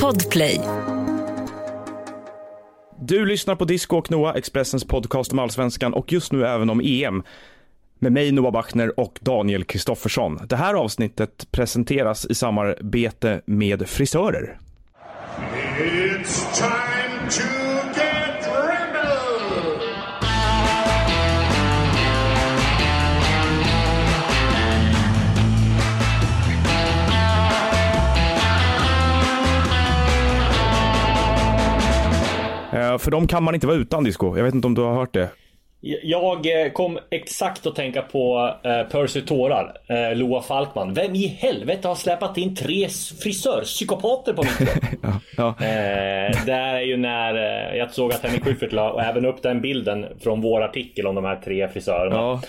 Podplay. Du lyssnar på Disco och Noah, Expressens podcast om allsvenskan och just nu även om EM. Med mig Noah Bachner och Daniel Kristoffersson. Det här avsnittet presenteras i samarbete med frisörer. It's time to Eh, för dem kan man inte vara utan disco. Jag vet inte om du har hört det. Jag eh, kom exakt att tänka på eh, Percy Tårar, eh, Loa Falkman. Vem i helvete har släpat in tre frisörpsykopater på mitt Ja, ja. Det är ju när jag såg att Henrik Schyffert la och även upp den bilden från vår artikel om de här tre frisörerna. Ja.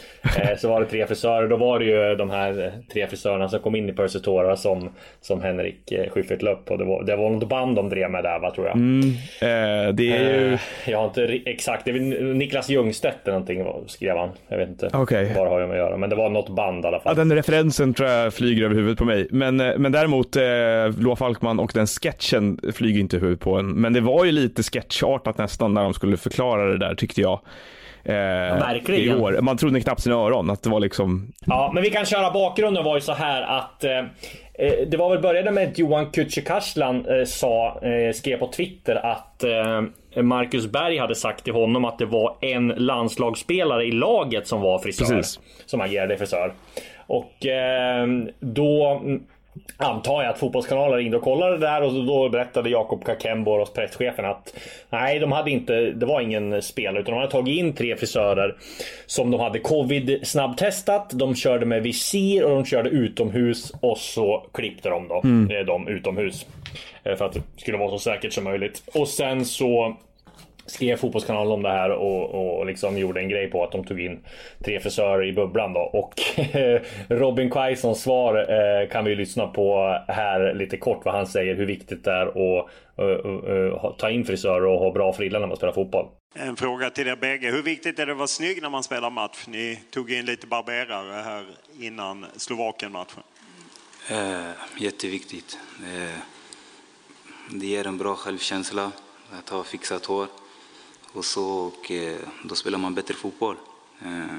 Så var det tre frisörer. Då var det ju de här tre frisörerna som kom in i Percy Tårar som, som Henrik Schyffert la upp. Och det var, det var något band de drev med där va, tror jag. Eh, Det är ju... Jag har inte exakt, det är Niklas Ljungstedt eller någonting skrev han. Jag vet inte Okej. vad det har med att göra. Men det var något band i alla Ja, fall. den referensen tror jag flyger över huvudet på mig. Men, eh, men däremot eh, Loa Falkman och den sketchen flyger inte över huvudet på en. Men det var ju lite sketchartat nästan när de skulle förklara det där tyckte jag. Eh, verkligen. Igår. Man trodde knappt sina öron att det var liksom Ja, men vi kan köra bakgrunden var ju så här att eh, eh, det var väl började med att Johan Kücükaslan eh, sa, eh, skrev på Twitter att eh, Marcus Berg hade sagt till honom att det var en landslagsspelare i laget som var frisör. Precis. Som agerade frisör. Och då antar jag att Fotbollskanalen ringde och kollade det där och då berättade Jakob Kakembo och presschefen att nej, de hade inte, det var ingen spelare utan de hade tagit in tre frisörer som de hade covid snabbtestat. De körde med visir och de körde utomhus och så klippte de då eh, dem utomhus. Eh, För att det skulle vara så säkert som möjligt. Och sen så skrev Fotbollskanalen om det här och, och liksom gjorde en grej på att de tog in tre frisörer i bubblan då. Och Robin Quaisons svar eh, kan vi lyssna på här lite kort vad han säger hur viktigt det är att eh, ha- ta in frisörer och ha bra frilla när man spelar fotboll. En fråga till er bägge. Hur viktigt är det att vara snygg när man spelar match? Ni tog in lite barberare här innan Slovakien-matchen. Eh, jätteviktigt. Eh, det ger en bra självkänsla att ha fixat hår. Och så, och, då spelar man bättre fotboll. Eh,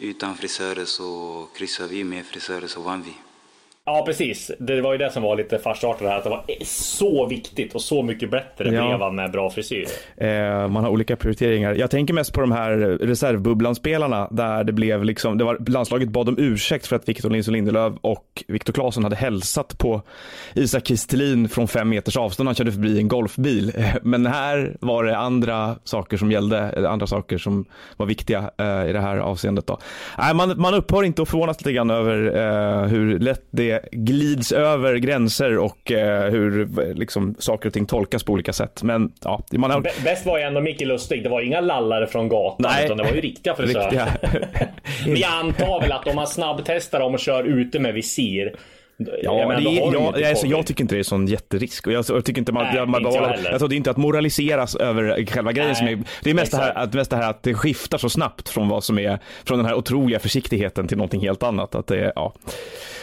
Utan frisörer så kryssar vi, med frisörer så vann vi. Ja precis, det var ju det som var lite farsartat här att det var så viktigt och så mycket bättre Ja. blev han med bra frisyr. Eh, man har olika prioriteringar. Jag tänker mest på de här reservbubblanspelarna där det blev liksom, det var, landslaget bad om ursäkt för att Victor Nilsson Lindelöf och Viktor Claesson hade hälsat på Isak Kistelin från fem meters avstånd. Han körde förbi en golfbil. Eh, Men här var det andra saker som gällde, andra saker som var viktiga eh, i det här avseendet. Då. Nej, man, man upphör inte att förvånas lite grann över eh, hur lätt det glids över gränser och eh, hur liksom, saker och ting tolkas på olika sätt. Men ja, man har... Bä- Bäst var ju ändå Micke Lustig. Det var inga lallare från gatan Nej. utan det var ju riktiga frisörer. Riktiga. Men jag antar väl att om man snabbtestar dem och kör ute med visir. Ja, jag menar, är, jag, inte alltså, jag tycker inte det är sån jätterisk. Och jag, jag tycker inte man, Nej, jag, man, inte jag jag, jag tror det är inte att moraliseras över själva grejen. Nej, Som är, det är mest det, här, att, mest det här att det skiftar så snabbt från vad som är, från den här otroliga försiktigheten till någonting helt annat. Att det, ja.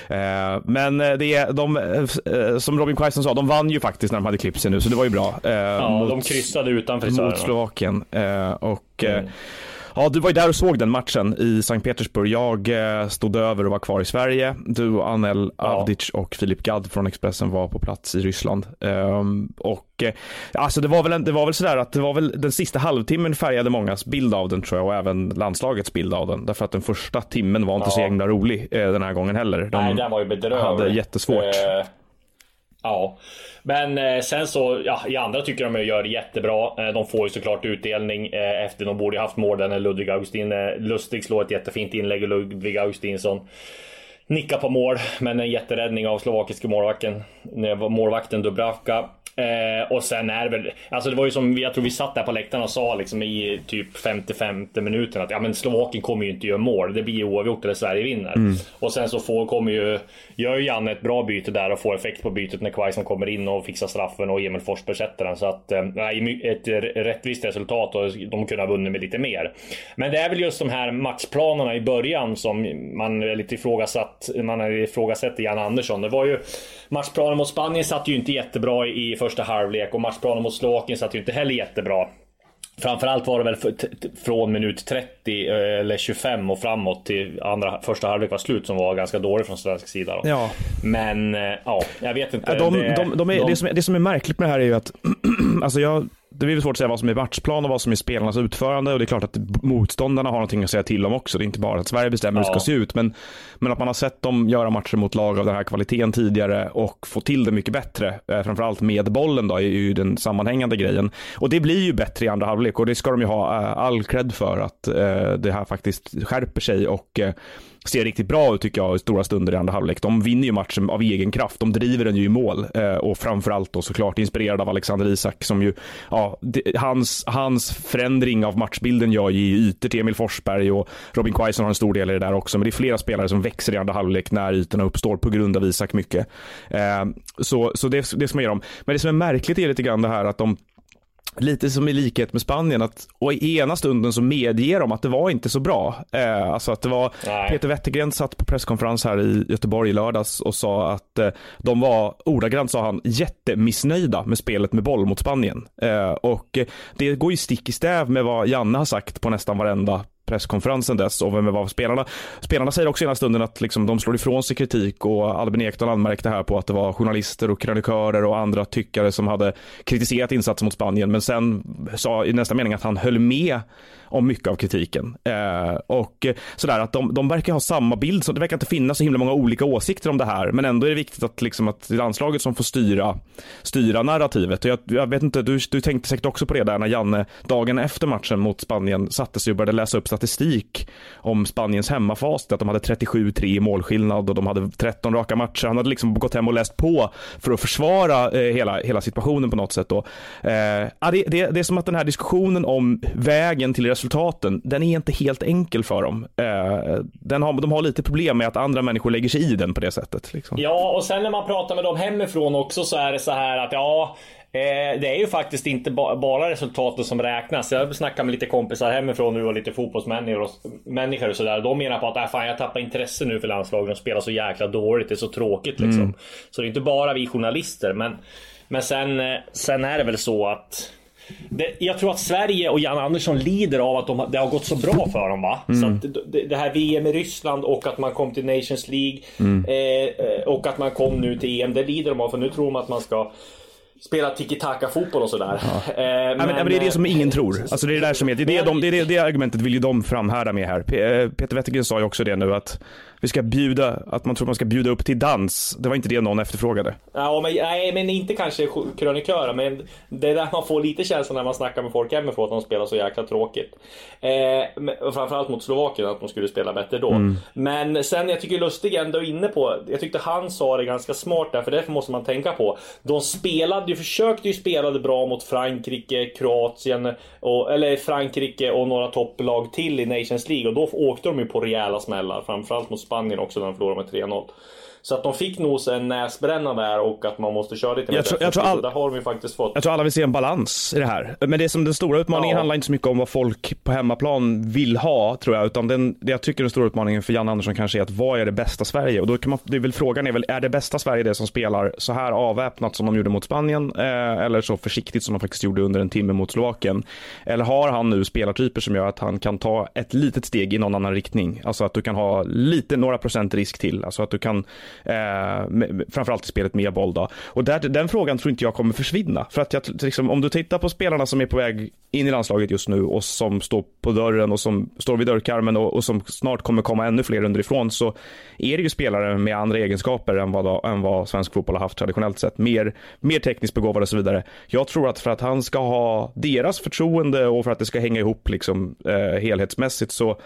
Eh, Men eh, det är, de, eh, som Robin Quaison sa, de vann ju faktiskt när de hade klippt sig nu, så det var ju bra. Ja, de kryssade utan frisörerna. mot Slovakien. Och, Mm. Ja, du var ju där och såg den matchen i Sankt Petersburg. Jag eh, stod över och var kvar i Sverige. Du, Anel Ja. Avdic och Filip Gadd från Expressen var på plats i Ryssland. Ehm, och eh, alltså det var väl, en, det var väl sådär att det var väl den sista halvtimmen färgade mångas bild av den tror jag och även landslagets bild av den. Därför att den första timmen var inte så Ja. himla rolig eh, den här gången heller. De Nej, den var ju bedrövlig. hade jättesvårt. Eh, ja, men eh, sen så, ja, i andra tycker de att gör det jättebra. Eh, de får ju såklart utdelning eh, efter de borde ju haft mål där när Ludvig Augustin, Lustig slår ett jättefint inlägg och Ludvig Augustinsson nickar på mål. Men en jätteräddning av slovakiske målvakten, målvakten Dubravka. Eh, och sen är det väl, alltså det var ju som, jag tror vi satt där på läktaren och sa liksom i typ 55 minuten att ja men Slovakien kommer ju inte göra mål. Det blir ju oavgjort eller Sverige vinner. Mm. Och sen så får, kommer ju, gör ju Janne ett bra byte där och får effekt på bytet när Quaison kommer in och fixar straffen och Emil Forsberg sätter den. Så att, eh, ett rättvist resultat och de kunde ha vunnit med lite mer. Men det är väl just de här matchplanerna i början som man är lite ifrågasatt. Man är ifrågasätter Jan Andersson. Det var ju matchplanen mot Spanien satt ju inte jättebra i första halvlek och matchplanen mot Slovakien satt ju inte heller jättebra. Framförallt var det väl från minut 30 eh, eller 25 och framåt till andra, första halvlek var slut som var ganska dålig från svensk sida. Då. Ja. Men eh, ja, jag vet inte. De, det, de, de är, de... Det, som är, det som är märkligt med det här är ju att alltså jag det blir svårt att säga vad som är matchplan och vad som är spelarnas utförande och det är klart att motståndarna har någonting att säga till om också. Det är inte bara att Sverige bestämmer ja. hur det ska se ut, men, men att man har sett dem göra matcher mot lag av den här kvaliteten tidigare och få till det mycket bättre, eh, framförallt med bollen då, är ju den sammanhängande grejen. Och det blir ju bättre i andra halvlek och det ska de ju ha eh, all cred för att eh, det här faktiskt skärper sig och eh, ser riktigt bra ut tycker jag i stora stunder i andra halvlek. De vinner ju matchen av egen kraft. De driver den ju i mål eh, och framförallt då såklart inspirerad av Alexander Isak som ju, ja, det, hans, hans förändring av matchbilden gör ju ytor till Emil Forsberg och Robin Quaison har en stor del i det där också. Men det är flera spelare som växer i andra halvlek när ytorna uppstår på grund av Isak mycket. Eh, så så det, det ska man ge dem. Men det som är märkligt är lite grann det här att de lite som i likhet med Spanien att och i ena stunden så medger de att det var inte så bra. Eh, alltså att det var Nej. Peter Wettergren satt på presskonferens här i Göteborg i lördags och sa att eh, de var ordagrant sa han jättemissnöjda med spelet med boll mot Spanien. Eh, och det går ju stick i stäv med vad Janne har sagt på nästan varenda presskonferensen dess och vem var spelarna. Spelarna säger också ena stunden att liksom, de slår ifrån sig kritik och Albin Ekdal anmärkte här på att det var journalister och krönikörer och andra tyckare som hade kritiserat insatsen mot Spanien men sen sa i nästa mening att han höll med om mycket av kritiken. Eh, och sådär att de, de verkar ha samma bild, så det verkar inte finnas så himla många olika åsikter om det här men ändå är det viktigt att, liksom, att landslaget som får styra, styra narrativet. Och jag, jag vet inte, du, du tänkte säkert också på det där när Janne dagen efter matchen mot Spanien satte sig och började läsa upp statistik om Spaniens hemmafas, att de hade 37-3 i målskillnad och de hade 13 raka matcher. Han hade liksom gått hem och läst på för att försvara eh, hela, hela situationen på något sätt. Då. Eh, det, det, det är som att den här diskussionen om vägen till resultaten, den är inte helt enkel för dem. Eh, den har, de har lite problem med att andra människor lägger sig i den på det sättet. Liksom. Ja, och sen när man pratar med dem hemifrån också så är det så här att ja, Eh, det är ju faktiskt inte bara resultatet som räknas. Jag snackar med lite kompisar hemifrån nu och lite fotbollsmänniskor och sådär. De menar på att äh, fan, jag tappar intresse nu för landslagen och spelar så jäkla dåligt. Det är så tråkigt liksom. Mm. Så det är inte bara vi journalister. Men, men sen, eh, sen är det väl så att det, jag tror att Sverige och Jan Andersson lider av att de, det har gått så bra för dem. Va? Mm. Så att det, det, här VM i Ryssland och att man kom till Nations League mm. eh, och att man kom nu till EM. Det lider de av för nu tror de att man ska spela tiki-taka fotboll och sådär. Ja. Eh, men, men, men, det är det som ingen tror. Alltså det är det där som är, det, är det, de, det, är det, det argumentet vill ju de framhärda med här. Eh, Peter Wettergren sa ju också det nu att vi ska bjuda, att man tror man ska bjuda upp till dans. Det var inte det någon efterfrågade. Ja, men, nej, men inte kanske krönikörer, men det är där man får lite känsla när man snackar med folk hemifrån att de spelar så jäkla tråkigt. Eh, framförallt mot Slovakien, att de skulle spela bättre då. Mm. Men sen, jag tycker Lustig ändå inne på, jag tyckte han sa det ganska smart där, för därför måste man tänka på. De spelade ju, försökte ju spela det bra mot Frankrike, Kroatien, och, eller Frankrike och några topplag till i Nations League och då åkte de ju på rejäla smällar, framförallt mot Spanien också när de förlorade med 3-0. Så att de fick nog en näsbränna där och att man måste köra lite jag tror, jag tror all... Det har de ju faktiskt fått. Jag tror alla vill se en balans i det här. Men det som den stora utmaningen ja. handlar inte så mycket om vad folk på hemmaplan vill ha, tror jag. Utan den, det jag tycker den stora utmaningen för Jan Andersson kanske är att vad är det bästa Sverige? Och då kan man, det är väl frågan är väl, är det bästa Sverige det som spelar så här avväpnat som de gjorde mot Spanien? Eh, eller så försiktigt som de faktiskt gjorde under en timme mot Slovakien? Eller har han nu spelartyper som gör att han kan ta ett litet steg i någon annan riktning? Alltså att du kan ha lite, några procent risk till. Alltså att du kan eh, framförallt i spelet med boll då. Och där, den frågan tror inte jag kommer försvinna. För att jag, liksom, om du tittar på spelarna som är på väg in i landslaget just nu och som står på dörren och som står vid dörrkarmen och, och som snart kommer komma ännu fler underifrån så är det ju spelare med andra egenskaper än vad, då, än vad svensk fotboll har haft traditionellt sett. Mer, mer tekniskt begåvade och så vidare. Jag tror att för att han ska ha deras förtroende och för att det ska hänga ihop liksom, eh, helhetsmässigt så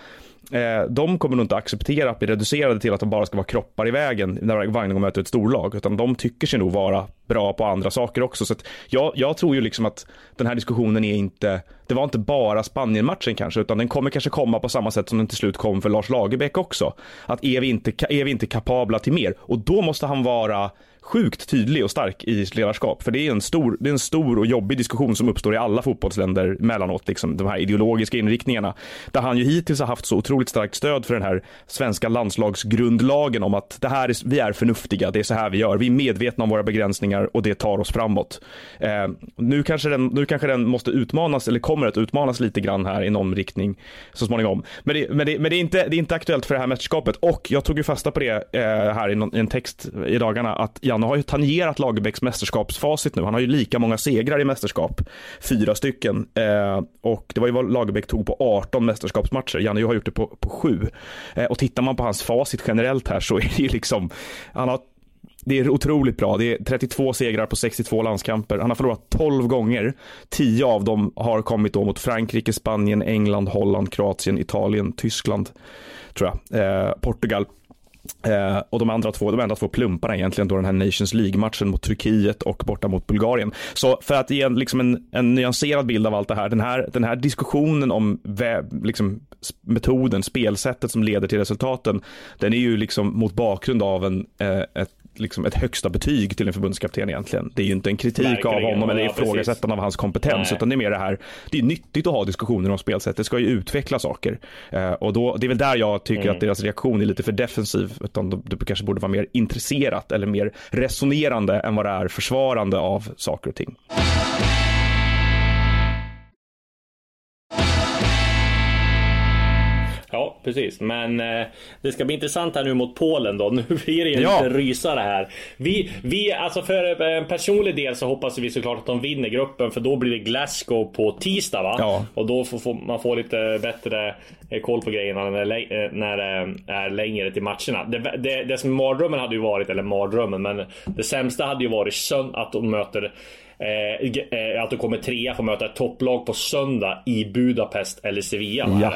Eh, de kommer nog inte acceptera att bli reducerade till att de bara ska vara kroppar i vägen när Vagningo möter ett storlag, utan de tycker sig nog vara bra på andra saker också. Så jag, jag tror ju liksom att den här diskussionen är inte, det var inte bara Spanien-matchen kanske, utan den kommer kanske komma på samma sätt som den till slut kom för Lars Lagerbäck också. Att är vi inte, är vi inte kapabla till mer? Och då måste han vara sjukt tydlig och stark i sitt ledarskap. För det är en stor, det är en stor och jobbig diskussion som uppstår i alla fotbollsländer mellanåt, liksom de här ideologiska inriktningarna. Där han ju hittills har haft så otroligt starkt stöd för den här svenska landslagsgrundlagen om att det här är, vi är förnuftiga, det är så här vi gör. Vi är medvetna om våra begränsningar och det tar oss framåt. Eh, nu, kanske den, nu kanske den måste utmanas, eller kommer att utmanas lite grann här i någon riktning så småningom. Men det, men det, men det, är, inte, det är inte aktuellt för det här mästerskapet och jag tog ju fasta på det eh, här i, någon, i en text i dagarna att han har ju tangerat Lagerbäcks mästerskapsfacit nu. Han har ju lika många segrar i mästerskap, fyra stycken. Eh, och det var ju vad Lagerbäck tog på 18 mästerskapsmatcher. Janne har gjort det på, på sju. Eh, och tittar man på hans facit generellt här så är det ju liksom, han har det är otroligt bra. Det är 32 segrar på 62 landskamper. Han har förlorat 12 gånger. 10 av dem har kommit då mot Frankrike, Spanien, England, Holland, Kroatien, Italien, Tyskland, tror jag. Eh, Portugal. Eh, och de andra två, de enda två plumparna egentligen då den här Nations League-matchen mot Turkiet och borta mot Bulgarien. Så för att ge en, liksom en, en nyanserad bild av allt det här, den här, den här diskussionen om vä, liksom, metoden, spelsättet som leder till resultaten, den är ju liksom mot bakgrund av en, eh, ett liksom ett högsta betyg till en förbundskapten egentligen. Det är ju inte en kritik Verkligen, av honom eller ifrågasättande av hans kompetens, Nej. utan det är mer det här, det är nyttigt att ha diskussioner om spelsätt, det ska ju utveckla saker. Eh, och då, det är väl där jag tycker mm. att deras reaktion är lite för defensiv, utan det kanske borde vara mer intresserat eller mer resonerande än vad det är försvarande av saker och ting. Ja, precis. Men eh, det ska bli intressant här nu mot Polen då. Nu blir det ju ja. lite rysare här. Vi, vi, alltså för en personlig del så hoppas vi såklart att de vinner gruppen för då blir det Glasgow på tisdag va? Ja. Och då får, får man få lite bättre eh, koll på grejerna när, eh, när det är längre till matcherna. Det, det, det som mardrömmen hade ju varit, eller mardrömmen, men det sämsta hade ju varit att de möter Eh, att de kommer trea får möta ett topplag på söndag i Budapest eller Sevilla. Ja.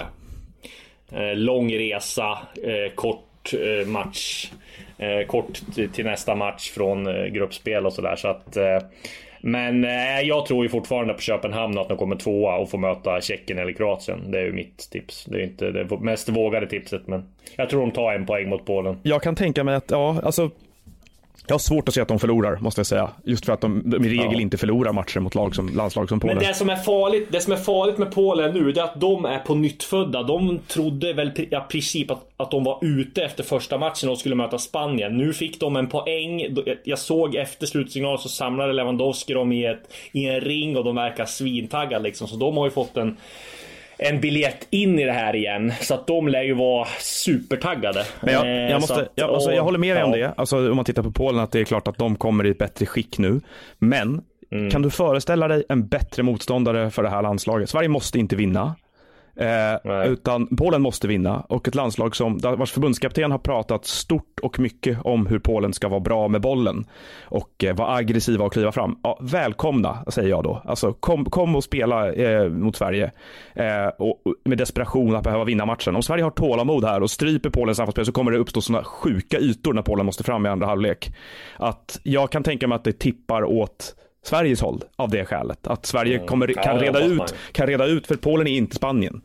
Eh, lång resa, eh, kort eh, match. Eh, kort till nästa match från eh, gruppspel och sådär. Så att men jag tror ju fortfarande på Köpenhamn att de kommer tvåa och får möta Tjeckien eller Kroatien. Det är ju mitt tips. Det är inte det mest vågade tipset, men jag tror de tar en poäng mot Polen. Jag kan tänka mig att, ja, alltså jag har svårt att se att de förlorar, måste jag säga. Just för att de, de i regel ja. inte förlorar matcher mot lag som, landslag som Polen. Men det som är farligt, det som är farligt med Polen nu, det är att de är på nyttfödda. De trodde väl i princip att, att de var ute efter första matchen och skulle möta Spanien. Nu fick de en poäng. Jag såg efter slutsignal så samlade Lewandowski dem i, ett, i en ring och de verkar svintaggade liksom. Så de har ju fått en en biljett in i det här igen. Så att de lär ju vara supertaggade. Men jag, jag, eh, måste, att, jag, alltså, jag håller med dig ja. om det. Alltså, om man tittar på Polen, att det är klart att de kommer i ett bättre skick nu. Men mm. kan du föreställa dig en bättre motståndare för det här landslaget? Sverige måste inte vinna. Eh, utan Polen måste vinna och ett landslag som, vars förbundskapten har pratat stort och mycket om hur Polen ska vara bra med bollen och eh, vara aggressiva och kliva fram. Ja, välkomna säger jag då. Alltså kom, kom och spela eh, mot Sverige eh, och, med desperation att behöva vinna matchen. Om Sverige har tålamod här och stryper Polens anfallsspel så kommer det uppstå sådana sjuka ytor när Polen måste fram i andra halvlek. Att jag kan tänka mig att det tippar åt Sveriges håll av det skälet. Att Sverige mm. kommer, kan, reda ut, kan reda ut, för Polen är inte Spanien.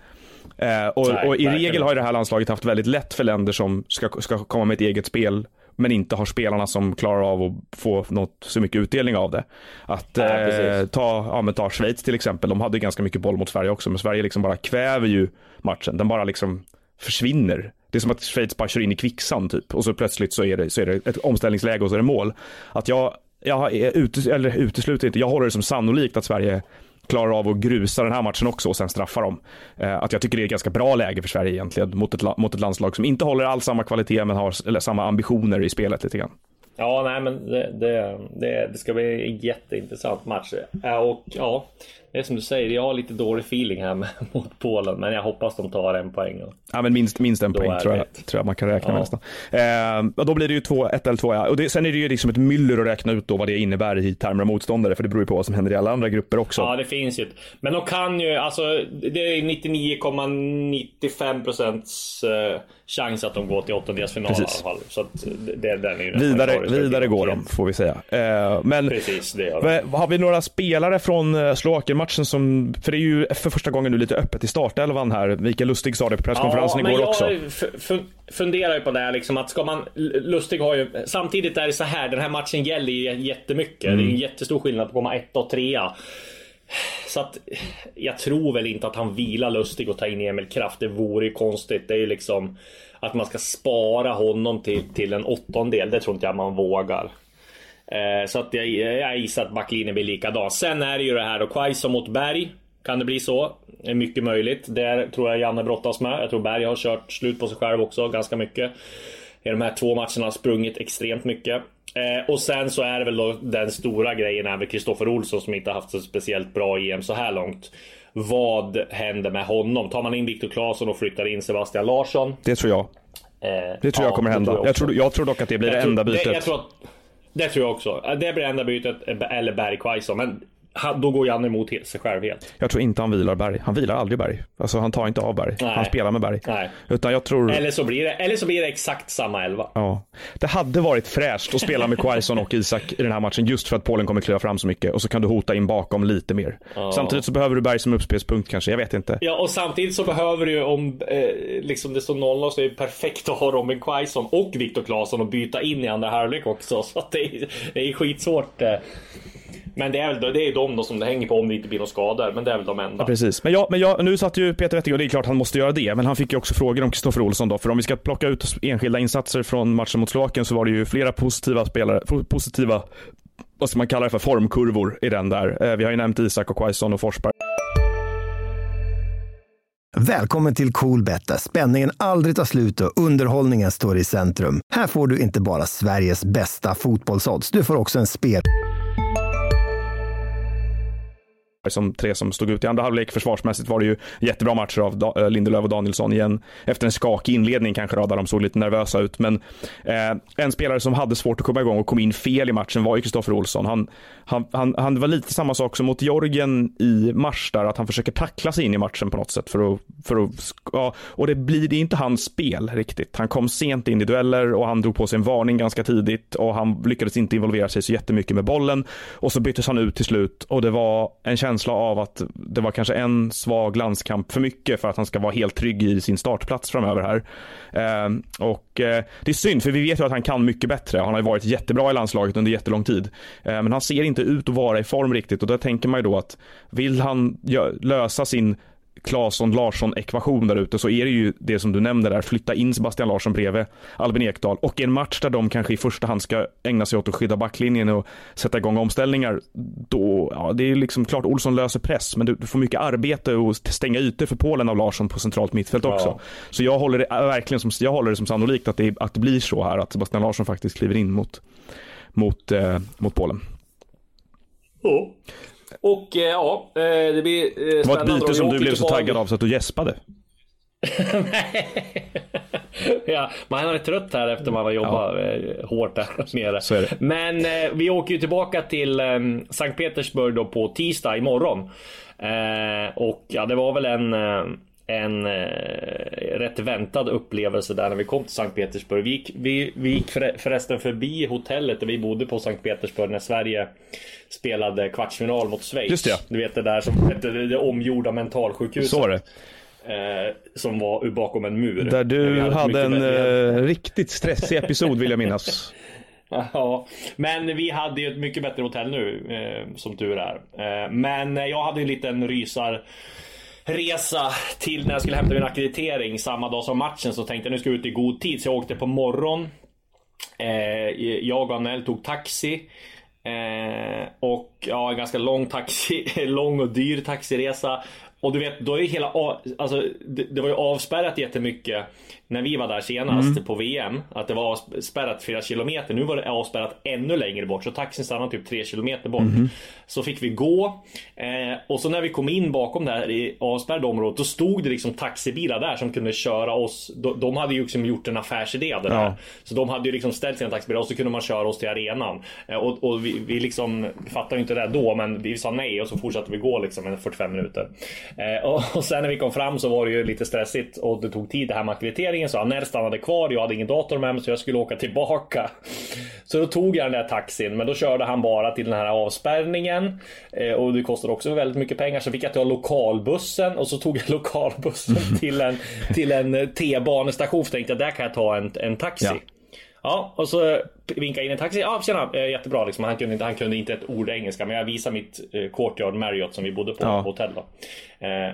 Eh, och, Nej, och, i regel har ju det här landslaget haft väldigt lätt för länder som ska, ska komma med ett eget spel men inte har spelarna som klarar av att få något, så mycket utdelning av det. Att Nej, eh, ta, ja, men ta Schweiz till exempel, de hade ganska mycket boll mot Sverige också, men Sverige liksom bara kväver ju matchen. Den bara liksom försvinner. Det är som att Schweiz bara kör in i kvicksand typ och så plötsligt så är det, så är det ett omställningsläge och så är det mål. Att jag jag utes eller utesluter inte, jag håller det som sannolikt att Sverige klarar av att grusa den här matchen också och sen straffa dem. Eh, att jag tycker det är ett ganska bra läge för Sverige egentligen mot ett, mot ett landslag som inte håller alls samma kvalitet men har eller, samma ambitioner i spelet lite grann. Ja, nej, men det, det, det, det ska bli en jätteintressant match. Eh, och ja, det är som du säger, jag har lite dålig feeling här med, mot Polen. Men jag hoppas de tar en poäng. Ja, men minst, minst en poäng tror jag, tror jag man kan räkna med Ja. nästan. Eh, och då blir det ju 2, 1 eller 2 ja. Och det, sen är det ju liksom ett myller att räkna ut då vad det innebär i termer av motståndare. För det beror ju på vad som händer i alla andra grupper också. Ja, det finns ju. Men de kan ju, alltså det är 99,95 procents eh, chans att de går till åttondelsfinal i alla Precis. fall. Så att det, den är ju Vidare, vidare går de, får vi säga. Eh, men Precis, det gör de. har vi några spelare från eh, Slovakien-matchen som, för det är ju för första gången nu lite öppet i startelvan här. Mikael Lustig sa det på presskonferensen men igår jag också. f- funderar ju på det här liksom att ska man... Lustig har ju... Samtidigt är det så här, den här matchen gäller ju jättemycket. Det är Mm. en jättestor skillnad på att komma ett och trea. Så att jag tror väl inte att han vilar Lustig och tar in Emil Kraft. Det vore ju konstigt. Det är ju liksom att man ska spara honom till, till en åttondel. Det tror inte jag man vågar. Eh, så att jag, jag gissar att backlinjen blir likadan. Sen är det ju det här då, Quaison mot Berg. Kan det bli så? Det är mycket möjligt. Där tror jag Janne brottas med. Jag tror Berg har kört slut på sig själv också ganska mycket. I de här två matcherna har sprungit extremt mycket. Eh, och sen så är det väl då den stora grejen är väl Kristoffer Olsson som inte haft så speciellt bra EM så här långt. Vad händer med honom? Tar man in Viktor Claesson och flyttar in Sebastian Larsson? Det tror jag. Eh, Det tror jag kommer hända. Jag, också. tror, jag tror dock att det blir det Jag tror- enda bytet. Det, jag tror det tror jag också. Det blir enda bytet, eh, eller Berg Quaison. Men han- då går Janne emot sig själv helt. Jag tror inte han vilar Berg. Han vilar aldrig Berg. Alltså han tar inte av Berg. Nej. Han spelar med Berg. Nej. Utan jag tror... Eller så blir det, eller så blir det exakt samma elva. Ja. Det hade varit fräscht att spela med Quaison och Isak i den här matchen just för att Polen kommer kliva fram så mycket och så kan du hota in bakom lite mer. Samtidigt så behöver du Berg som uppspelspunkt kanske, jag vet inte. Ja, och samtidigt så behöver du om eh, liksom det står 0 så är det perfekt att ha Robin Quaison och Viktor Claesson och byta in i andra halvlek också. Så det, är, det är skitsvårt. Eh. Men det är väl det är de då som det hänger på om det inte blir några skador. Men det är väl de enda. Precis, men, jag, men jag, nu satt ju Peter Wettergård, det är klart han måste göra det, men han fick ju också frågor om Kristoffer Olsson då, för om vi ska plocka ut enskilda insatser från matchen mot Slovakien så var det ju flera positiva spelare, po- positiva, vad ska man kalla det för, formkurvor i den där. Eh, Vi har ju nämnt Isak och Quaison och Forsberg. Välkommen till Coolbet där spänningen aldrig tar slut och underhållningen står i centrum. Här får du inte bara Sveriges bästa fotbollsodds, du får också en spel som tre som stod ut i andra halvlek. Försvarsmässigt var det ju jättebra matcher av Da- eh, Lindelöf och Danielsson igen. Efter en skakig inledning kanske då, där de såg lite nervösa ut. Men eh, en spelare som hade svårt att komma igång och kom in fel i matchen var ju Kristoffer Olsson. Han, han, han, han var lite samma sak som mot Georgien i mars där, att han försöker tackla sig in i matchen på något sätt. För att, för att, ja, och det blir det är inte hans spel riktigt. Han kom sent in i dueller och han drog på sig en varning ganska tidigt och han lyckades inte involvera sig så jättemycket med bollen. Och så byttes han ut till slut och det var en känsla känsla av att det var kanske en svag landskamp för mycket för att han ska vara helt trygg i sin startplats framöver här. Eh, och eh, det är synd för vi vet ju att han kan mycket bättre. Han har ju varit jättebra i landslaget under jättelång tid. Eh, men han ser inte ut att vara i form riktigt och då tänker man ju då att vill han lösa sin Claesson-Larsson-ekvation där ute så är det ju det som du nämnde där, flytta in Sebastian Larsson bredvid Albin Ekdal och en match där de kanske i första hand ska ägna sig åt att skydda backlinjen och sätta igång omställningar. Då, ja, det är liksom klart Olsson löser press, men du, du får mycket arbete och stänga ytor för Polen av Larsson på centralt mittfält också. Ja. Så jag håller det äh, verkligen som, jag håller det som sannolikt att det, att det blir så här, att Sebastian Larsson faktiskt kliver in mot, mot, eh, mot Polen. Ja. Och eh, ja, eh, det blir eh, Det var ett spännande. byte som du blev så taggad av så att du gäspade. ja, man är trött här efter man har jobbat eh, hårt där nere. Så är det. Men eh, vi åker ju tillbaka till eh, Sankt Petersburg då på tisdag imorgon. Eh, och ja, det var väl en en eh, rätt väntad upplevelse där när vi kom till Sankt Petersburg. Vi gick, vi, vi gick förre- förresten förbi hotellet där vi bodde på Sankt Petersburg när Sverige spelade kvartsfinal mot Schweiz. Just det. Du vet det där som det, det, det omgjorda mentalsjukhuset. Så det. Eh, som var bakom en mur. Där du hade mycket en bättre- eh, riktigt stressig episod vill jag minnas. Ja, men vi hade ju ett mycket bättre hotell nu, eh, som tur är. Eh, men jag hade en liten rysar resa till när jag skulle hämta min akkreditering samma dag som matchen så tänkte jag nu ska jag ut i god tid så jag åkte på morgon. Eh, jag och Anel tog taxi. Eh, och ja, en ganska lång taxi, lång och dyr taxiresa. Och du vet, då är hela, alltså det, det var ju avspärrat jättemycket när vi var där senast mm. på VM. Att det var avspärrat flera kilometer. Nu var det avspärrat ännu längre bort. Så taxin stannade typ tre kilometer bort. Mm. Så fick vi gå. Eh, och så när vi kom in bakom det här i avspärrade området. Då stod det liksom taxibilar där som kunde köra oss. De, de hade ju liksom gjort en affärsidé av det där. Så de hade ju liksom ställt sina taxibilar och så kunde man köra oss till arenan. Eh, och, och vi, vi liksom fattade ju inte det då. Men vi sa nej och så fortsatte vi gå liksom 45 minuter. Eh, och, sen när vi kom fram så var det ju lite stressigt och det tog tid det här med ackrediteringen. Så Anel stannade kvar. Jag hade ingen dator med mig så jag skulle åka tillbaka. Så då tog jag den där taxin. Men då körde han bara till den här avspärrningen. Eh, och det kostade också väldigt mycket pengar. Så fick jag ta lokalbussen och så tog jag lokalbussen till en, till en T-banestation. För tänkte jag där kan jag ta en, en taxi. Ja. Ja, och så vinkade in en taxi. Ja, tjena, eh, jättebra liksom. Han kunde, inte, han kunde inte ett ord engelska, men jag visade mitt eh, Courtyard Marriott som vi bodde på, ja. på hotell då. Eh,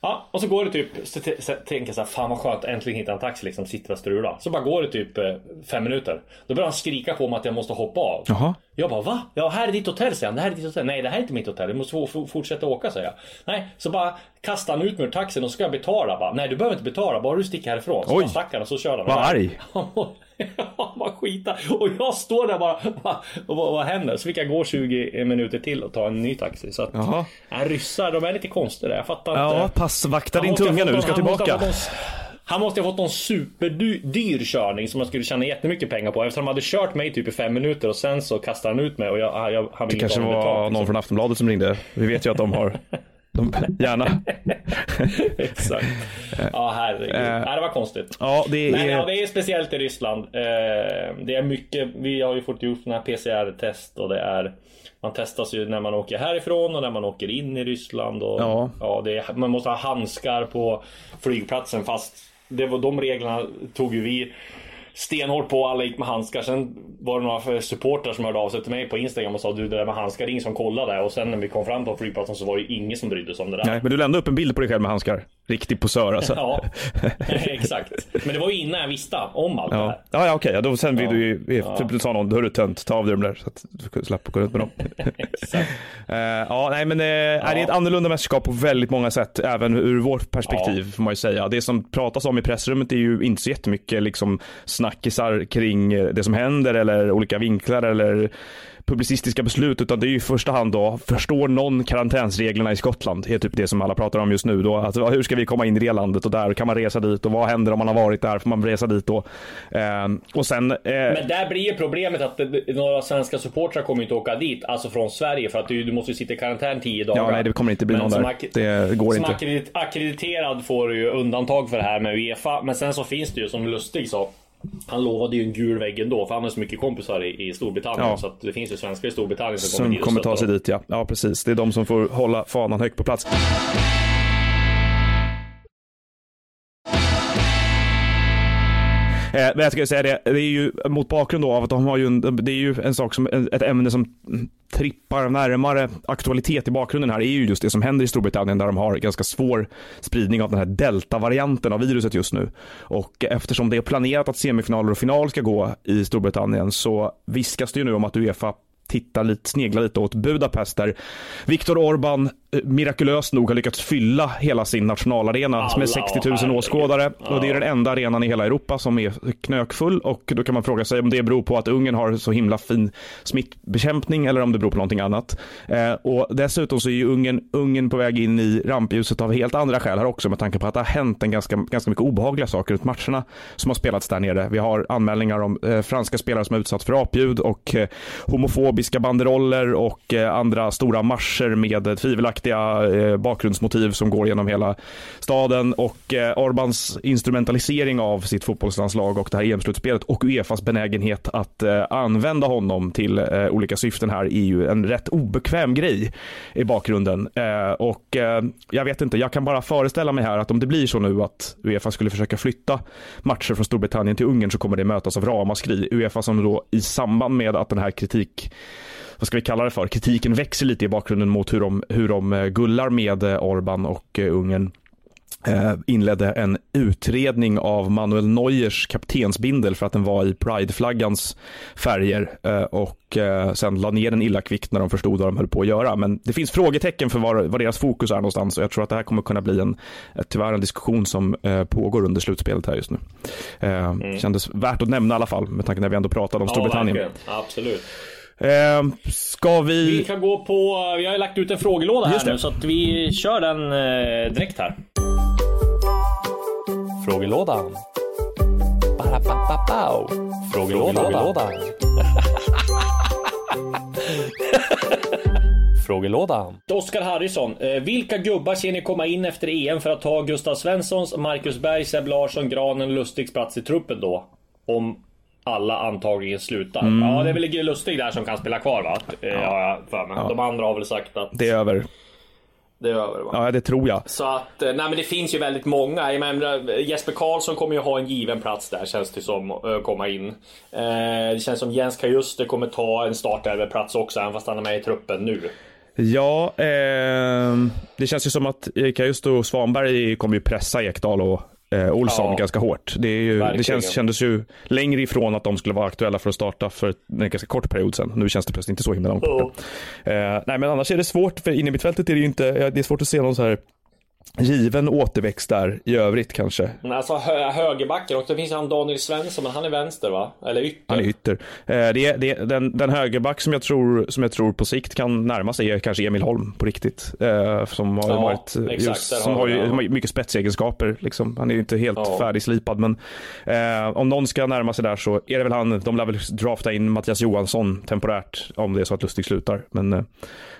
ja, och så går det typ, så, tänker jag så här, fan vad skönt, äntligen hitta en taxi liksom, sitter och strular. Så bara går det typ eh, fem minuter. Då börjar han skrika på mig att jag måste hoppa av. Jaha. Jag bara va? Ja, här är ditt hotell säger han. Det här är ditt hotell. Nej, det här är inte mitt hotell. Du måste fortsätta åka säger jag. Nej, så bara kastar han ut mig ur taxin och så ska jag betala. Bara, Nej, du behöver inte betala, bara du sticker härifrån. Så Oj. bara stack han och så kör han. Vad arg. Ja, man skita. Och jag står där bara, och vad, vad händer? Så fick jag gå 20 minuter till och ta en ny taxi. Så att, Jaha. Äh, ryssar, de är lite konstiga. Jag fattar ja, inte. Ja, passvakta din tunga nu, du ska tillbaka. Han måste ha fått någon superdyr körning som man skulle tjäna jättemycket pengar på. Eftersom de hade kört mig typ i fem minuter och sen så kastade han ut mig och jag, jag, han Det kanske var någon liksom. från Aftonbladet som ringde. Vi vet ju att de har de, gärna. Exakt. Ja, herregud. Eh, det var konstigt. Ja, det är... Men, ja, det är speciellt i Ryssland. Eh, det är mycket. Vi har ju fått gjort sådana här PCR-test och det är man testas ju när man åker härifrån och när man åker in i Ryssland. Och, ja. Ja, det är, man måste ha handskar på flygplatsen fast det var, de reglerna tog ju vi stenhårt på, alla gick med handskar. Sen var det några supportrar som hörde av sig till mig på Instagram och sa du det där med handskar, ingen som kollade. Och sen när vi kom fram på flygplatsen så var det ingen som brydde sig om det där. Nej, men du lämnade upp en bild på dig själv med handskar. Riktig posör alltså. ja, exakt. Men det var ju innan jag visste om allt ja. det här. Ja, ja okej. Okay. Då sen vill ja. du ju, ja. du sa någon, hörru tönt, ta av dig dem där så att du slapp gå runt med dem. uh, ja, nej men uh, ja. är det ett annorlunda mästerskap på väldigt många sätt, även ur vårt perspektiv ja. får man ju säga. Det som pratas om i pressrummet är ju inte så jättemycket liksom snackisar kring det som händer eller olika vinklar eller publicistiska beslut utan det är ju i första hand då, förstår någon karantänsreglerna i Skottland? är typ det som alla pratar om just nu då. Alltså, hur ska vi komma in i det landet och där kan man resa dit och vad händer om man har varit där? Får man resa dit då? Eh, och sen... Eh... Men där blir ju problemet att några svenska supportrar kommer inte åka dit, alltså från Sverige för att du, du måste sitta i karantän tio dagar. Ja, nej, det kommer inte bli men någon där. Det går som inte. Akkredit akkrediterad får du ju undantag för det här med Uefa, men sen så finns det ju som Lustig sa han lovade ju en gul vägg ändå, för han har så mycket kompisar i, i Storbritannien. Ja. Så att det finns ju svenskar i Storbritannien som, som kommer, kommer ta sig dit. Ja. ja, precis. Det är de som får hålla fanan högt på plats. Eh, men jag ska säga det, det är ju mot bakgrund av att de har ju en, det är ju en sak som, ett ämne som trippar närmare aktualitet i bakgrunden här är ju just det som händer i Storbritannien där de har ganska svår spridning av den här delta-varianten av viruset just nu. Och eftersom det är planerat att semifinaler och final ska gå i Storbritannien så viskas det ju nu om att Uefa titta lite, snegla lite åt Budapest där Viktor Orban eh, mirakulöst nog har lyckats fylla hela sin nationalarena Alla, med 60 000 åskådare. Ja. Och det är den enda arenan i hela Europa som är knökfull och då kan man fråga sig om det beror på att Ungern har så himla fin smittbekämpning eller om det beror på någonting annat. Eh, och dessutom så är ju Ungern, Ungern på väg in i rampljuset av helt andra skäl här också med tanke på att det har hänt en ganska, ganska mycket obehagliga saker runt matcherna som har spelats där nere. Vi har anmälningar om eh, franska spelare som har utsatts för apljud och eh, homofob arabiska banderoller och eh, andra stora marscher med tvivelaktiga eh, bakgrundsmotiv som går genom hela staden och eh, Orbans instrumentalisering av sitt fotbollslandslag och det här EM-slutspelet och Uefas benägenhet att använda honom till olika syften här är ju en rätt obekväm grej i bakgrunden och jag vet inte, jag kan bara föreställa mig här att om det blir så nu att Uefa skulle försöka flytta matcher från Storbritannien till Ungern så kommer det mötas av ramaskri. Uefa som då i samband med att den här kritik vad ska vi kalla det för, kritiken växer lite i bakgrunden mot hur de, hur de eh, gullar med eh, Orban och eh, Ungern inledde en utredning av Manuel Neuers kaptensbindel för att den var i Pride-flaggans färger och sen la ner den illa kvickt när de förstod vad de höll på att göra. Men det finns frågetecken för var, var deras fokus är någonstans och jag tror att det här kommer kunna bli en, tyvärr en diskussion som pågår under slutspelet här just nu. Mm. Kändes värt att nämna i alla fall med tanke när vi ändå pratade om Storbritannien. Ja, absolut. Eh, ska vi... Vi kan gå på... Vi har lagt ut en frågelåda här nu så att vi kör den eh, direkt här. Frågelådan. Frågelådan. Frågelådan. Frågelådan. Oskar Harrison. Eh, vilka gubbar ser ni komma in efter EM för att ta Gustav Svenssons, Marcus Berg, Seb Larsson, Granen, Lustigs plats i truppen då? Om alla antagligen slutar. Mm. Ja, det är väl Lustig där som kan spela kvar va? Eh, ja. Har jag för mig. Ja. De andra har väl sagt att... Det är över. Det är över va? Ja, det tror jag. Så att, eh, nej men det finns ju väldigt många. Jag menar, Jesper Karlsson kommer ju ha en given plats där känns det som. Att komma in. Det känns som Jens Kajuste kommer ta en startelverplats också, även fast han är med i truppen nu. Ja, eh, det känns ju som att Kajuste och Svanberg kommer ju pressa Ekdal och eh, Olsson ja, ganska hårt. Det, är ju, det känns, kändes ju längre ifrån att de skulle vara aktuella för att starta för en ganska kort period sedan. Nu känns det plötsligt inte så himla långt. Oh. Eh, nej, men annars är det svårt, för inne i mittfältet är det ju inte, det är svårt att se någon så här given återväxt där i övrigt kanske. alltså hö högerbacken och det finns han Daniel Svensson, men han är vänster va? Eller ytter? Han är ytter. Eh, det är, det är, den, den högerback som jag, tror, som jag tror på sikt kan närma sig är kanske Emil Holm på riktigt. Eh, som har ja, varit exakt, just, som har, ju, ja. mycket spetsegenskaper. Liksom. Han är ju inte helt ja. färdigslipad, men eh, om någon ska närma sig där så är det väl han. De lär väl drafta in Mattias Johansson temporärt om det är så att Lustig slutar. Men eh,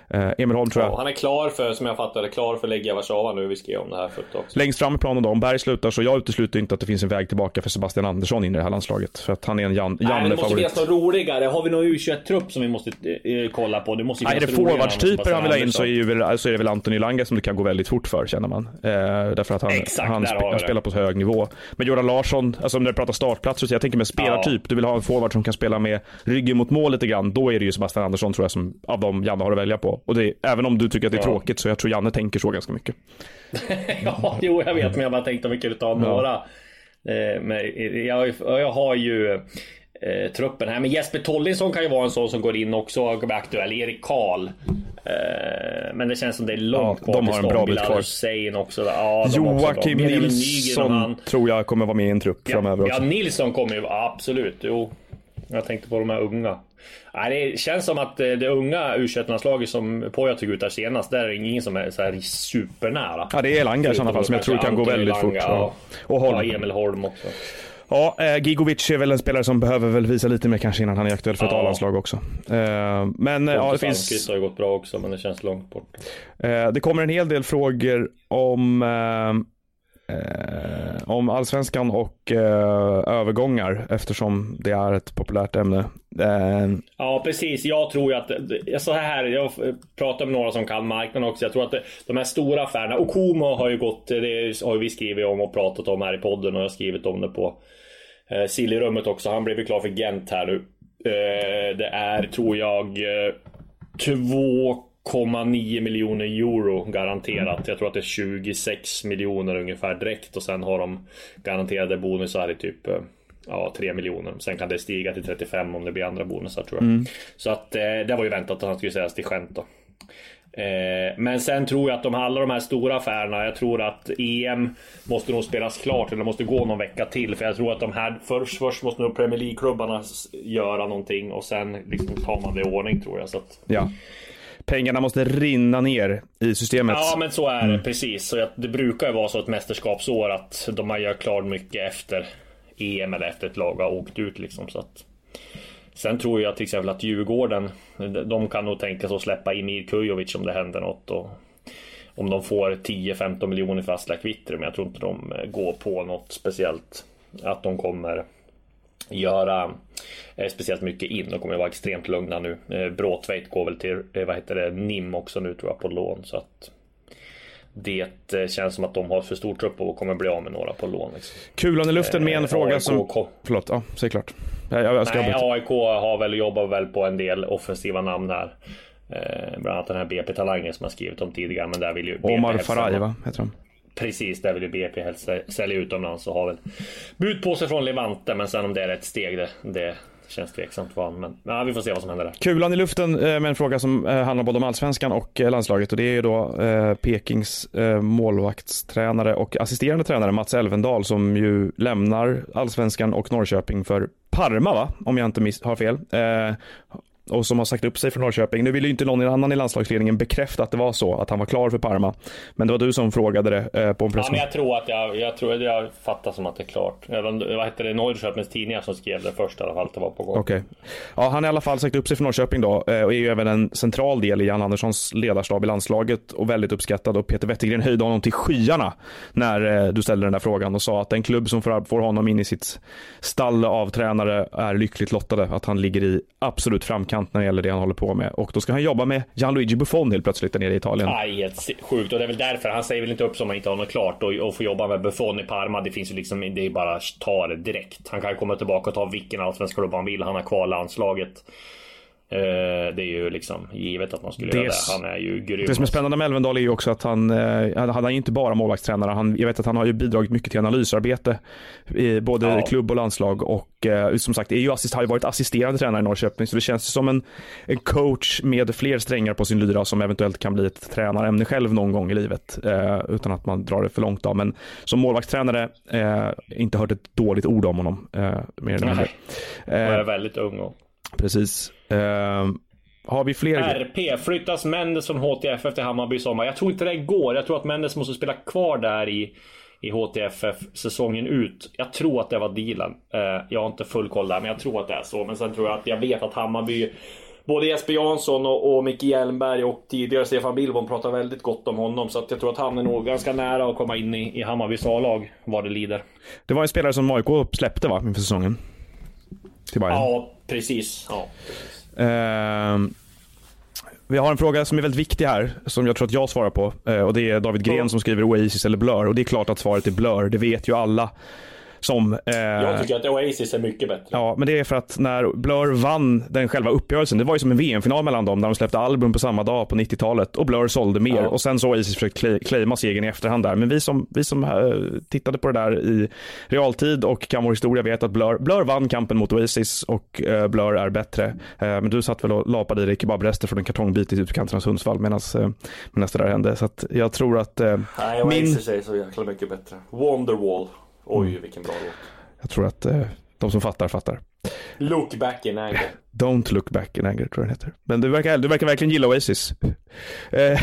Eh, Emil Holm tror jag. Ja, han är klar för, som jag fattar det, klar för Legia Warszawa nu. Vi skrev om det här för ett tag Längst fram i planen då, om Berg slutar så jag utesluter inte att det finns en väg tillbaka för Sebastian Andersson in i det här landslaget. För att han är en Jan, Janne-favorit. Det måste finnas något roligare. Har vi någon U21-trupp som vi måste eh, kolla på? Det måste Nej, är det forwardstyper han vill ha in så är, ju så är det väl Antoni Langa som det kan gå väldigt fort för känner man. Eh, därför att han, Exakt, han, sp han spelar på hög nivå. Men Jordan Larsson, alltså när du pratar startplatser, så jag tänker med spelartyp. Ja. Du vill ha en forward som kan spela med ryggen mot mål lite grann. Då är det ju Sebastian Andersson tror jag som av dem Janne har att välja på. Och det, även om du tycker att det är ja. tråkigt så jag tror Janne tänker så ganska mycket. ja, jo, jag vet, men jag bara tänkte om vi kunde ta några. Eh, men jag, jag har ju eh, truppen här. Men Jesper Tollinsson kan ju vara en sån som går in också och blir aktuell. Erik Karl. Eh, men det känns som det är långt ja, kvar De har en bra bit kvar. Hussein också. Ja, Joakim Nilsson tror jag kommer vara med i en trupp ja, framöver också. Ja, Nilsson kommer ju absolut. Jo, jag tänkte på de här unga. Nej, det känns som att eh, det unga u landslaget som Poja tog ut där senast, där är det ingen som är så här supernära. Ja, det är Elanga i sådana fall som jag tror kan gå väldigt Elanga, fort. Ja. Och Holm. Ja, Emil Holm också. Ja, eh, Gigovic är väl en spelare som behöver väl visa lite mer kanske innan han är aktuell för ett A-landslag också. Eh, men eh, ja, det finns... har ju gått bra också, men det känns långt bort. Eh, det kommer en hel del frågor om eh, om allsvenskan och eh, övergångar eftersom det är ett populärt ämne. Eh, ja, precis. Jag tror ju att, eh, så här, jag pratar med några som kan marknaden också. Jag tror att eh, de här stora affärerna, och Komo har ju gått, eh, det har vi skrivit om och pratat om här i podden och jag har skrivit om det på eh, Silly-rummet också. Han blev ju klar för Gent här nu. Eh, det är, tror jag, två 1,9 miljoner euro garanterat. Jag tror att det är 26 miljoner ungefär direkt och sen har de garanterade bonusar i typ eh, ja, 3 miljoner. Sen kan det stiga till 35 om det blir andra bonusar tror jag. Mm. Så att eh, det var ju väntat att han skulle sägas till skämt då. Eh, men sen tror jag att de alla de här stora affärerna, jag tror att EM måste nog spelas klart eller måste gå någon vecka till. För jag tror att de här först, först måste nog Premier League-klubbarna göra någonting och sen liksom tar man det i ordning tror jag. Så att, ja pengarna måste rinna ner i systemet. Ja, men så är det mm. precis. Så det brukar ju vara så ett mästerskapsår att de har gör klart mycket efter EM eller efter ett lag har åkt ut liksom. Så att... Sen tror jag till exempel att Djurgården, de kan nog tänka sig att släppa Emir Kujovic om det händer något. Och om de får 10-15 miljoner för Aslak Witter, men jag tror inte de eh, går på något speciellt. Att de kommer göra eh, speciellt mycket in. De kommer vara extremt lugna nu. Eh, Bråtveit går väl till eh, vad heter det, NIM också nu tror jag på lån. Så att det eh, känns som att de har för stor trupp och kommer bli av med några på lån. Liksom. Kulan i luften med en eh, fråga AIK, som... Förlåt, ja, säg klart. Jag, jag Nej, AIK har väl jobbat väl på en del offensiva namn här. Eh, bland annat den här BP Talangen som jag skrivit om tidigare. Men där vill ju Omar Faraj va? Heter han? Precis, där vill ju BP helst sälja utomlands och har väl bud på sig från Levante. Men sen om det är ett steg, det, det känns tveksamt för. Men ja, vi får se vad som händer där. Kulan i luften eh, med en fråga som eh, handlar både om allsvenskan och eh, landslaget och det är ju då Pekings målvaktstränare och assisterande tränare Mats Elvendal som ju lämnar allsvenskan och Norrköping för Parma va? Om jag inte har fel och som har sagt upp sig från Norrköping. Nu vill ju inte någon annan i landslagsledningen bekräfta att det var så, att han var klar för Parma. Men det var du som frågade det eh, på en press. Ja, men jag tror att jag, jag tror att jag fattar som att det är klart. Vad hette det? Norrköpings tidningar som skrev det först i alla fall, att det var på gång. Okej. Okay. Ja, han har i alla fall sagt upp sig från Norrköping då eh, och är ju även en central del i Jan Anderssons ledarstab i landslaget och väldigt uppskattad och Peter Wettergren höjde honom till skyarna när eh, du ställde den där frågan och sa att en klubb som får honom in i sitt stall av tränare är lyckligt lottade. Att han ligger i absolut framkant framkant när det gäller det han håller på med. Och då ska han jobba med Gianluigi Buffon helt plötsligt där nere i Italien. Aj, helt sjukt. Och det är väl därför han säger väl inte upp som han inte har något klart och, och får jobba med Buffon i Parma. Det finns ju liksom, det är bara att ta det direkt. Han kan komma tillbaka och ta vilken allsvensk klubb han vill. Han har kvar landslaget. Eh, det är ju liksom givet att man skulle det, göra det. Han är ju grym. Det som är spännande med Elvendal är ju också att han, eh, han är inte bara målvaktstränare. Han, jag vet att han har ju bidragit mycket till analysarbete i både ja. klubb och landslag och eh, som sagt är ju assist, har ju varit assisterande tränare i Norrköping så det känns som en, en coach med fler strängar på sin lyra som eventuellt kan bli ett tränarämne själv någon gång i livet utan att man drar det för långt av. Men som målvaktstränare inte hört ett dåligt ord om honom. mer eller mindre. Och är väldigt ung och Precis. Uh, har vi fler? RP. Flyttas Mendes från HTFF till Hammarby i sommar? Jag tror inte det går. Jag tror att Mendes måste spela kvar där i, i HTFF säsongen ut. Jag tror att det var dealen. Uh, jag har inte full koll där, men jag tror att det är så. Men sen tror jag att jag vet att Hammarby Både Jesper Jansson och, och Micke Hjelmberg och tidigare Stefan Billborn pratar väldigt gott om honom. Så att jag tror att han är nog ganska nära att komma in i, i Hammarbys A-lag vad det lider. Det var en spelare som AIK släppte va, inför säsongen? Till Bayern. Ja, precis. Ja. Uh, vi har en fråga som är väldigt viktig här, som jag tror att jag svarar på. Uh, och det är David Gren som skriver Oasis eller Blur. Och det är klart att svaret är Blur, det vet ju alla. Som, eh, jag tycker att Oasis är mycket bättre. Ja, men det är för att när Blur vann den själva uppgörelsen, det var ju som en VM-final mellan dem, där de släppte album på samma dag på 90-talet och Blur sålde mer. Ja. Och sen så Oasis försökt claima segern i efterhand där. Men vi som, vi som äh, tittade på det där i realtid och kan vår historia vet att Blur, Blur vann kampen mot Oasis och äh, Blur är bättre. Äh, men du satt väl och lapade i dig kebabrester från en kartongbit i utkanten av Sundsvall medan äh, det där hände. Så jag tror att... Äh, Nej, Oasis min... är så jäkla mycket bättre. Wonderwall. Oj, mm. vilken bra låt. Jag tror att eh, de som fattar, fattar. Look back in anger. Don't look back in anger, tror jag den heter. Men du verkar, du verkar verkligen gilla Oasis. Eh,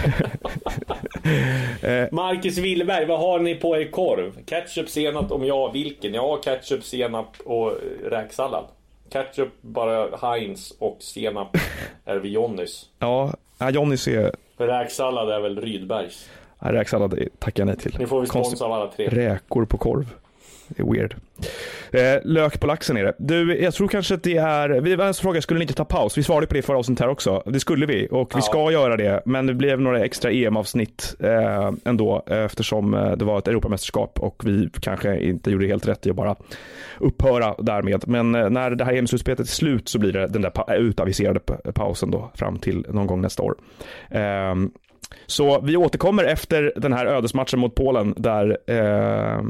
eh, Marcus Willberg, vad har ni på er korv? Ketchup, senap, om ja, vilken? Ja, ketchup, senap och räksallad. Ketchup, bara Heinz och senap är vi Johnnys. Ja, Johnnys är... Räksallad är väl Rydbergs. Räksallad tackar jag nej till. Ni får vi sponsra av alla tre. Räkor på korv. Det är weird. Eh, lök på laxen är det. Du, jag tror kanske att det är... Vi var en fråga, skulle ni inte ta paus? Vi svarade på det förra avsnittet här också. Det skulle vi och vi ja. ska göra det. Men det blev några extra EM-avsnitt eh, ändå eftersom eh, det var ett Europamästerskap och vi kanske inte gjorde helt rätt i att bara upphöra därmed. Men eh, när det här EM-slutspelet är slut så blir det den där utaviserade pausen då fram till någon gång nästa år. Eh, så vi återkommer efter den här ödesmatchen mot Polen där eh,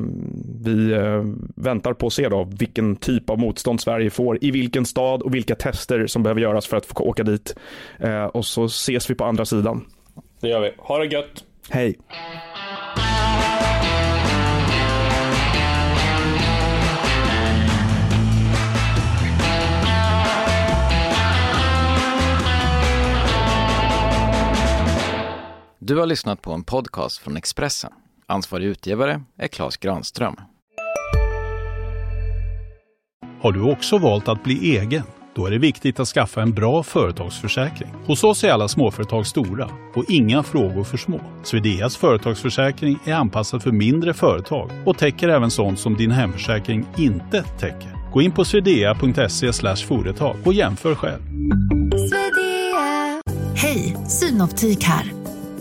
vi eh, väntar på att se då vilken typ av motstånd Sverige får i vilken stad och vilka tester som behöver göras för att få åka dit. Eh, och så ses vi på andra sidan. Det gör vi. Ha det gött. Hej. Du har lyssnat på en podcast från Expressen. Ansvarig utgivare är Klas Granström. Har du också valt att bli egen? Då är det viktigt att skaffa en bra företagsförsäkring. Hos oss är alla småföretag stora och inga frågor för små. Swedeas företagsförsäkring är anpassad för mindre företag och täcker även sånt som din hemförsäkring inte täcker. Gå in på swedea.se företag och jämför själv. Hej, Synoptik här.